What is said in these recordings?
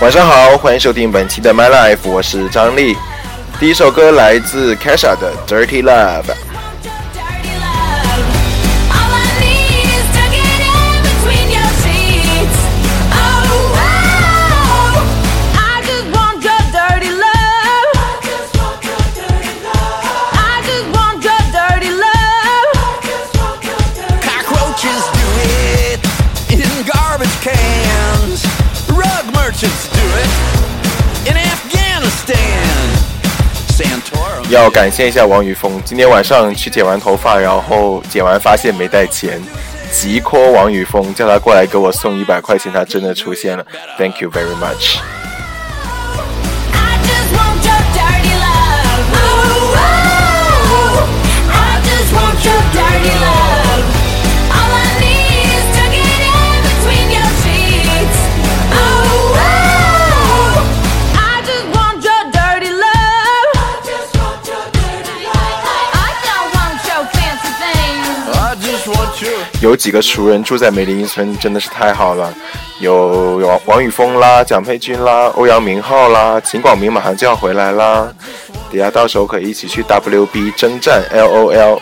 晚上好，欢迎收听本期的 My Life，我是张力。第一首歌来自 Kesha 的 Dirty Love。要感谢一下王宇峰，今天晚上去剪完头发，然后剪完发现没带钱，急 call 王宇峰，叫他过来给我送一百块钱，他真的出现了，Thank you very much。有几个熟人住在梅林一村，真的是太好了。有有王宇峰啦、蒋佩君啦、欧阳明浩啦、秦广明马上就要回来啦，等下到时候可以一起去 WB 征战 LOL。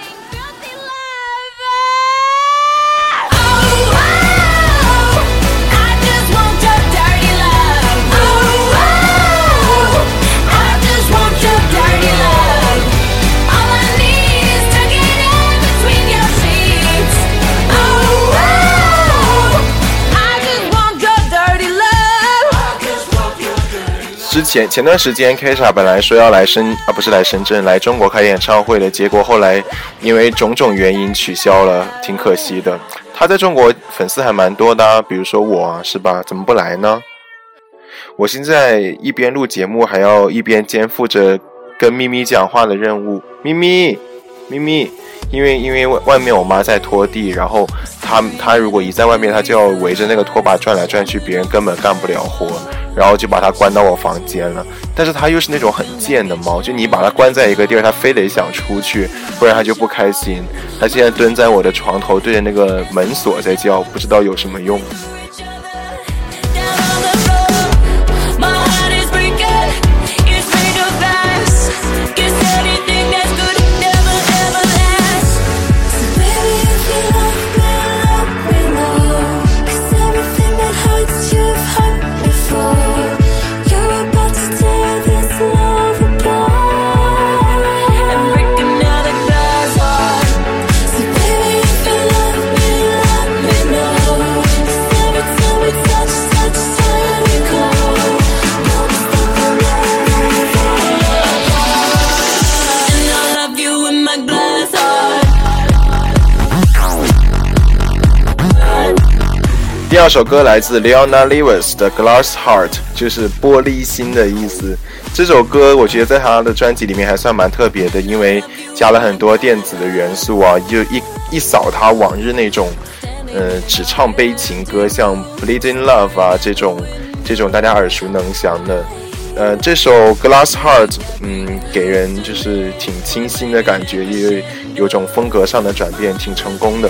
之前前段时间，Kesha 本来说要来深啊，不是来深圳，来中国开演唱会的，结果后来因为种种原因取消了，挺可惜的。他在中国粉丝还蛮多的，比如说我是吧？怎么不来呢？我现在一边录节目，还要一边肩负着跟咪咪讲话的任务。咪咪，咪咪，因为因为外外面我妈在拖地，然后她她如果一在外面，她就要围着那个拖把转来转去，别人根本干不了活。然后就把它关到我房间了，但是它又是那种很贱的猫，就你把它关在一个地儿，它非得想出去，不然它就不开心。它现在蹲在我的床头，对着那个门锁在叫，不知道有什么用。这首歌来自 Leona Lewis 的 Glass Heart，就是玻璃心的意思。这首歌我觉得在他的专辑里面还算蛮特别的，因为加了很多电子的元素啊，就一一扫他往日那种，呃，只唱悲情歌，像 Bleeding Love 啊这种，这种大家耳熟能详的。呃，这首 Glass Heart，嗯，给人就是挺清新的感觉，也有种风格上的转变，挺成功的。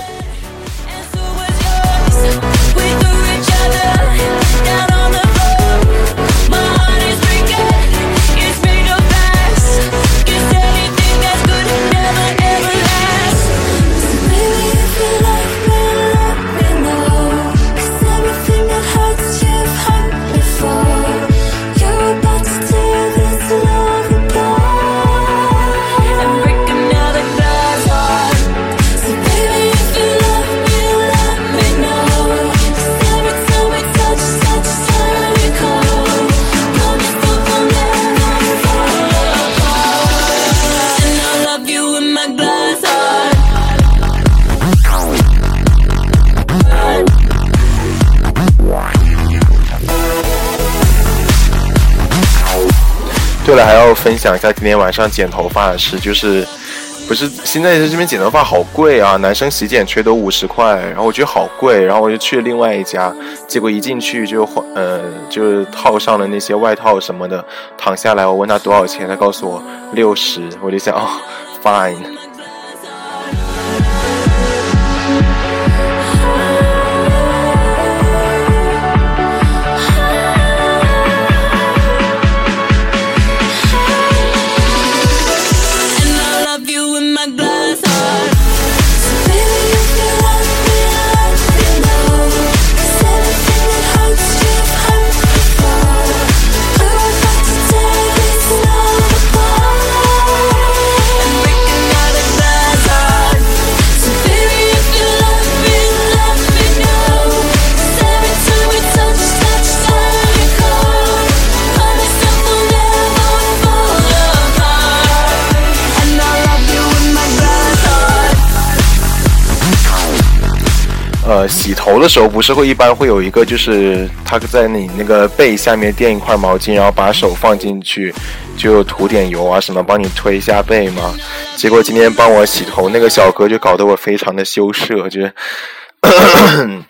对了，还要分享一下今天晚上剪头发的事，就是不是现在在这边剪头发好贵啊，男生洗剪吹都五十块，然后我觉得好贵，然后我就去了另外一家，结果一进去就换，呃，就是套上了那些外套什么的，躺下来我问他多少钱，他告诉我六十，我就想哦，fine。洗头的时候不是会一般会有一个，就是他在你那个背下面垫一块毛巾，然后把手放进去，就涂点油啊什么，帮你推一下背吗？结果今天帮我洗头那个小哥就搞得我非常的羞涩，就是。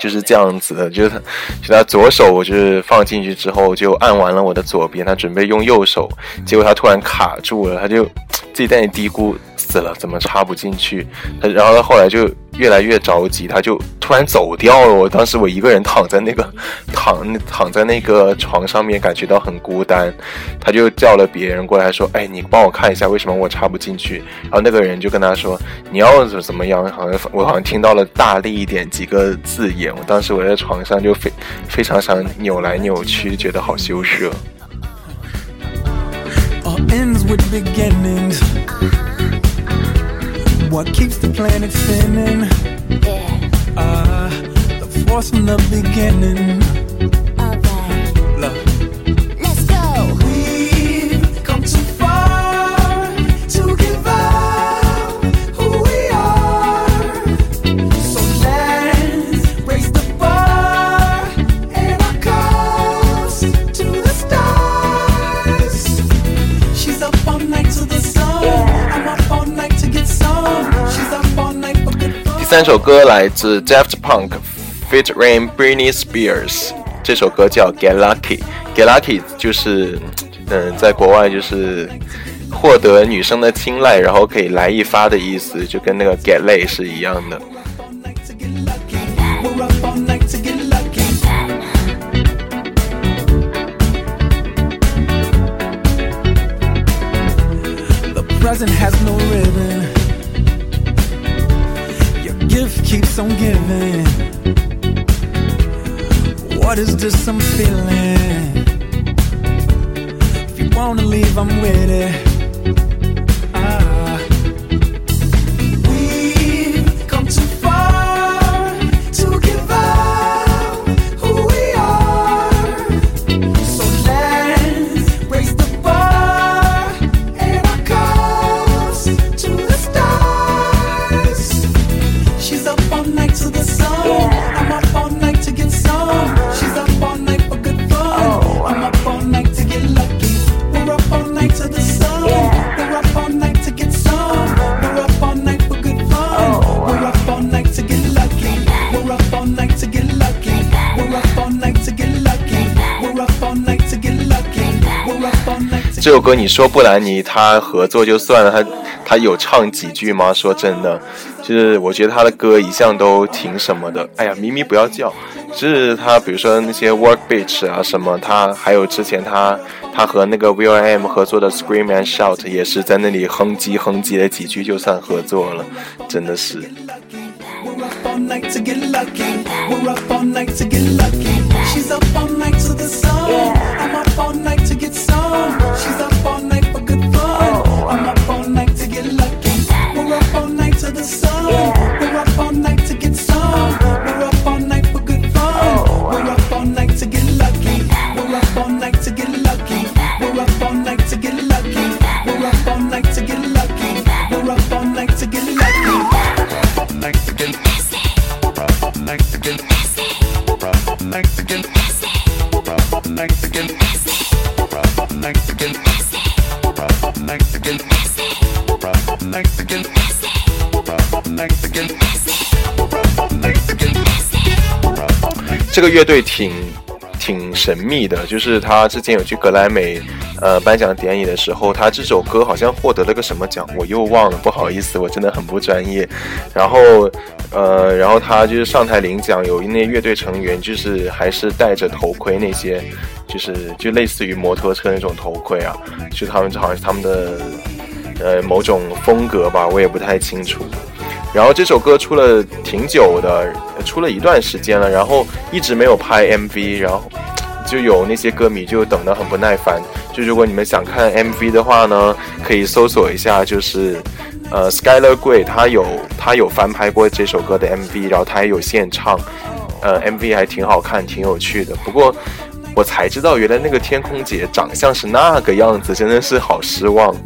就是这样子的，就是他，就他左手就是放进去之后就按完了我的左边，他准备用右手，结果他突然卡住了，他就自己在那嘀咕。死了，怎么插不进去？他然后他后来就越来越着急，他就突然走掉了。我当时我一个人躺在那个 躺躺在那个床上面，感觉到很孤单。他就叫了别人过来说：“哎，你帮我看一下，为什么我插不进去？”然后那个人就跟他说：“你要怎怎么样？”好像我好像听到了“大力一点”几个字眼。我当时我在床上就非非常想扭来扭去，觉得好羞涩。What keeps the planet spinning. Yeah. Uh, the force from the beginning. 三首歌来自 Daft Punk、Fit Rain Britney Spears，这首歌叫 Get Lucky。Get Lucky 就是嗯，在国外就是获得女生的青睐，然后可以来一发的意思，就跟那个 Get Lay 是一样的。On giving. What is this I'm feeling? If you wanna leave, I'm with it. 这首歌你说布兰妮他合作就算了，他他有唱几句吗？说真的，就是我觉得他的歌一向都挺什么的。哎呀，咪咪不要叫，就是他比如说那些 Work Bitch 啊什么，他还有之前他他和那个 Will.i.am 合作的 Scream and Shout 也是在那里哼唧哼唧了几句就算合作了，真的是。这个乐队挺挺神秘的，就是他之前有去格莱美呃颁奖典礼的时候，他这首歌好像获得了个什么奖，我又忘了，不好意思，我真的很不专业。然后呃，然后他就是上台领奖，有那乐队成员就是还是戴着头盔，那些就是就类似于摩托车那种头盔啊，就他们好像是他们的呃某种风格吧，我也不太清楚。然后这首歌出了挺久的，出了一段时间了，然后一直没有拍 MV，然后就有那些歌迷就等得很不耐烦。就如果你们想看 MV 的话呢，可以搜索一下，就是呃 Skyler 桂他有他有翻拍过这首歌的 MV，然后他也有现唱，呃 MV 还挺好看，挺有趣的。不过我才知道原来那个天空姐长相是那个样子，真的是好失望。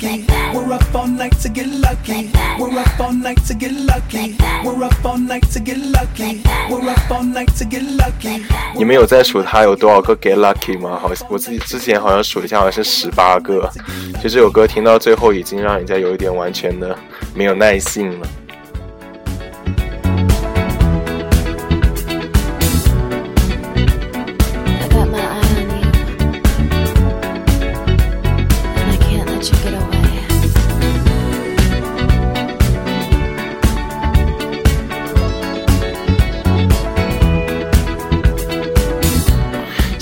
Lucky. We're up all night to get lucky. We're up all night to get lucky. We're up all night to get lucky. We're up all night to get lucky. 你们有在数它有多少个 Get Lucky 吗？好，我自己之前好像数了一下，好像是十八个。就这首歌听到最后，已经让人家有一点完全的没有耐性了。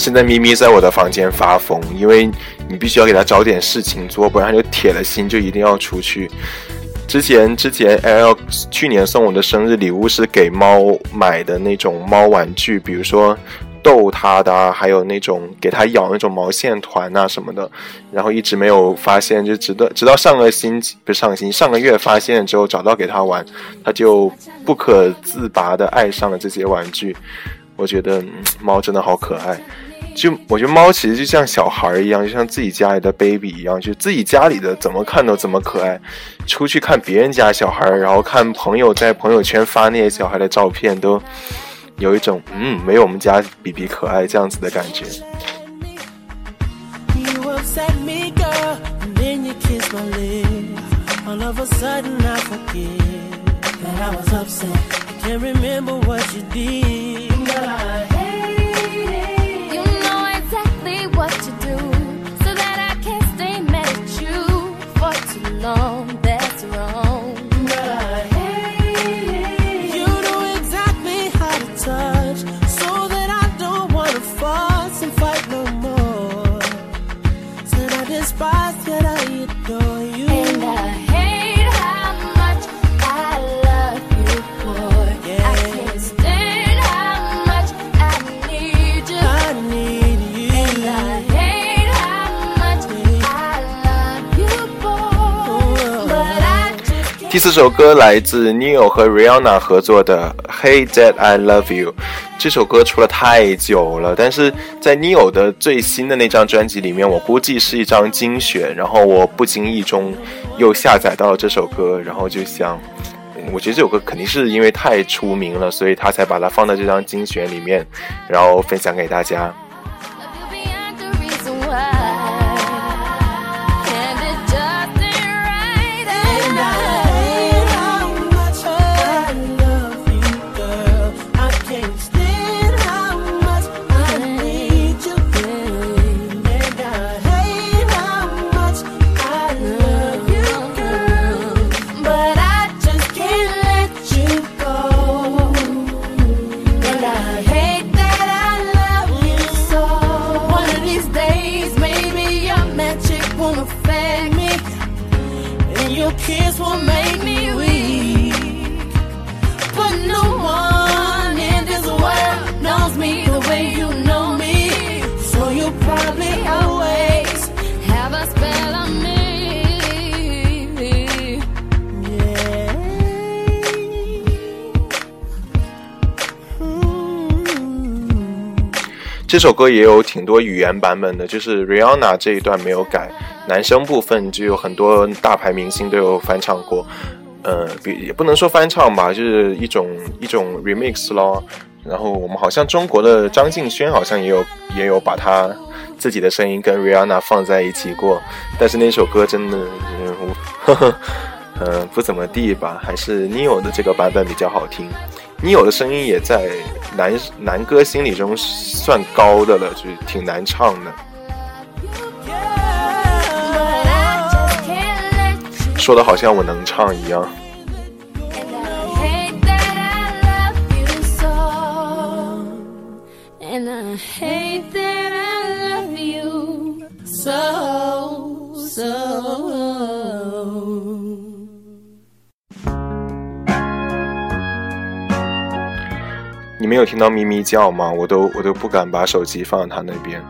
现在咪咪在我的房间发疯，因为你必须要给他找点事情做，不然他就铁了心就一定要出去。之前之前 L 去年送我的生日礼物是给猫买的那种猫玩具，比如说逗它的，还有那种给它咬那种毛线团啊什么的，然后一直没有发现，就直到直到上个星期不是上个星期上个月发现之后找到给它玩，它就不可自拔的爱上了这些玩具。我觉得、猫真的好可爱。就我觉得猫其实就像小孩一样，就像自己家里的 baby 一样，就自己家里的怎么看都怎么可爱。出去看别人家小孩，然后看朋友在朋友圈发那些小孩的照片，都有一种嗯，没有我们家比比可爱这样子的感觉。歌来自 Neo 和 Rihanna 合作的《Hey That I Love You》。这首歌出了太久了，但是在 Neo 的最新的那张专辑里面，我估计是一张精选。然后我不经意中又下载到了这首歌，然后就想，我觉得这首歌肯定是因为太出名了，所以他才把它放在这张精选里面，然后分享给大家。这首歌也有挺多语言版本的，就是 Rihanna 这一段没有改，男生部分就有很多大牌明星都有翻唱过，呃，比也不能说翻唱吧，就是一种一种 remix 咯。然后我们好像中国的张敬轩好像也有也有把他自己的声音跟 Rihanna 放在一起过，但是那首歌真的，嗯，我呵呵，呃，不怎么地吧，还是 Neo 的这个版本比较好听。Neo 的声音也在男男歌心里中算高的了，就是挺难唱的。But I just can't let you 说的好像我能唱一样。没有听到咪咪叫吗？我都我都不敢把手机放在他那边。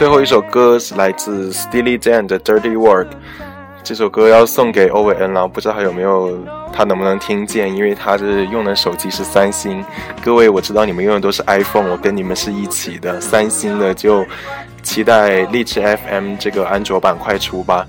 最后一首歌是来自 Steely Dan 的《Dirty Work》，这首歌要送给欧伟恩了，不知道他有没有，他能不能听见？因为他是用的手机是三星，各位我知道你们用的都是 iPhone，我跟你们是一起的，三星的就期待荔枝 FM 这个安卓版快出吧。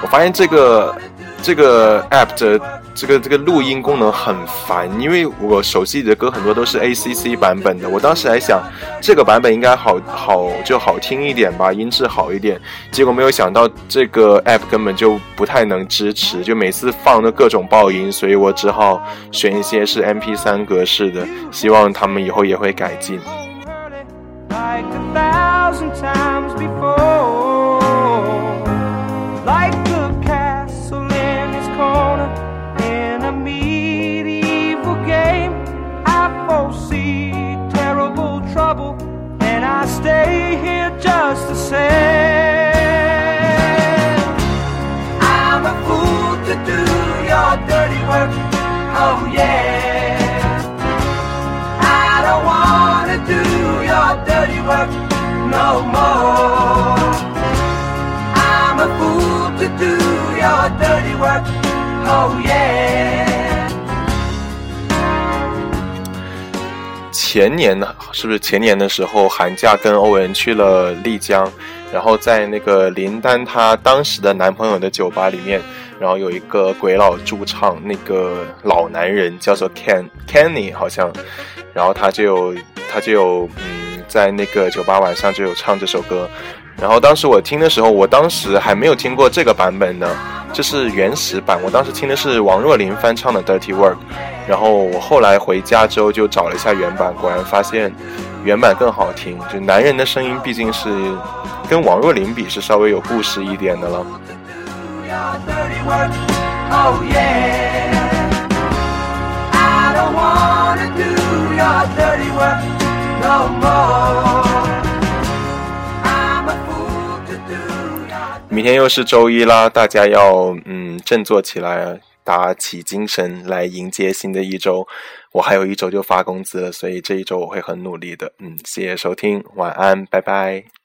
我发现这个这个 app 的这个这个录音功能很烦，因为我手机里的歌很多都是 ACC 版本的。我当时还想这个版本应该好好就好听一点吧，音质好一点。结果没有想到这个 app 根本就不太能支持，就每次放的各种爆音，所以我只好选一些是 MP3 格式的。希望他们以后也会改进。like a thousand times before. Yeah. I don't wanna do your dirty work no more. I'm a fool to do your dirty work. Oh yeah. 前年呢，是不是前年的时候，寒假跟欧文去了丽江，然后在那个林丹她当时的男朋友的酒吧里面，然后有一个鬼佬驻唱，那个老男人叫做 Ken Kenny 好像，然后他就他就有嗯，在那个酒吧晚上就有唱这首歌，然后当时我听的时候，我当时还没有听过这个版本呢，这是原始版，我当时听的是王若琳翻唱的《Dirty Work》。然后我后来回家之后就找了一下原版，果然发现原版更好听。就男人的声音毕竟是跟王若琳比是稍微有故事一点的了。明天又是周一啦，大家要嗯振作起来，打起精神来迎接新的一周。我还有一周就发工资了，所以这一周我会很努力的。嗯，谢谢收听，晚安，拜拜。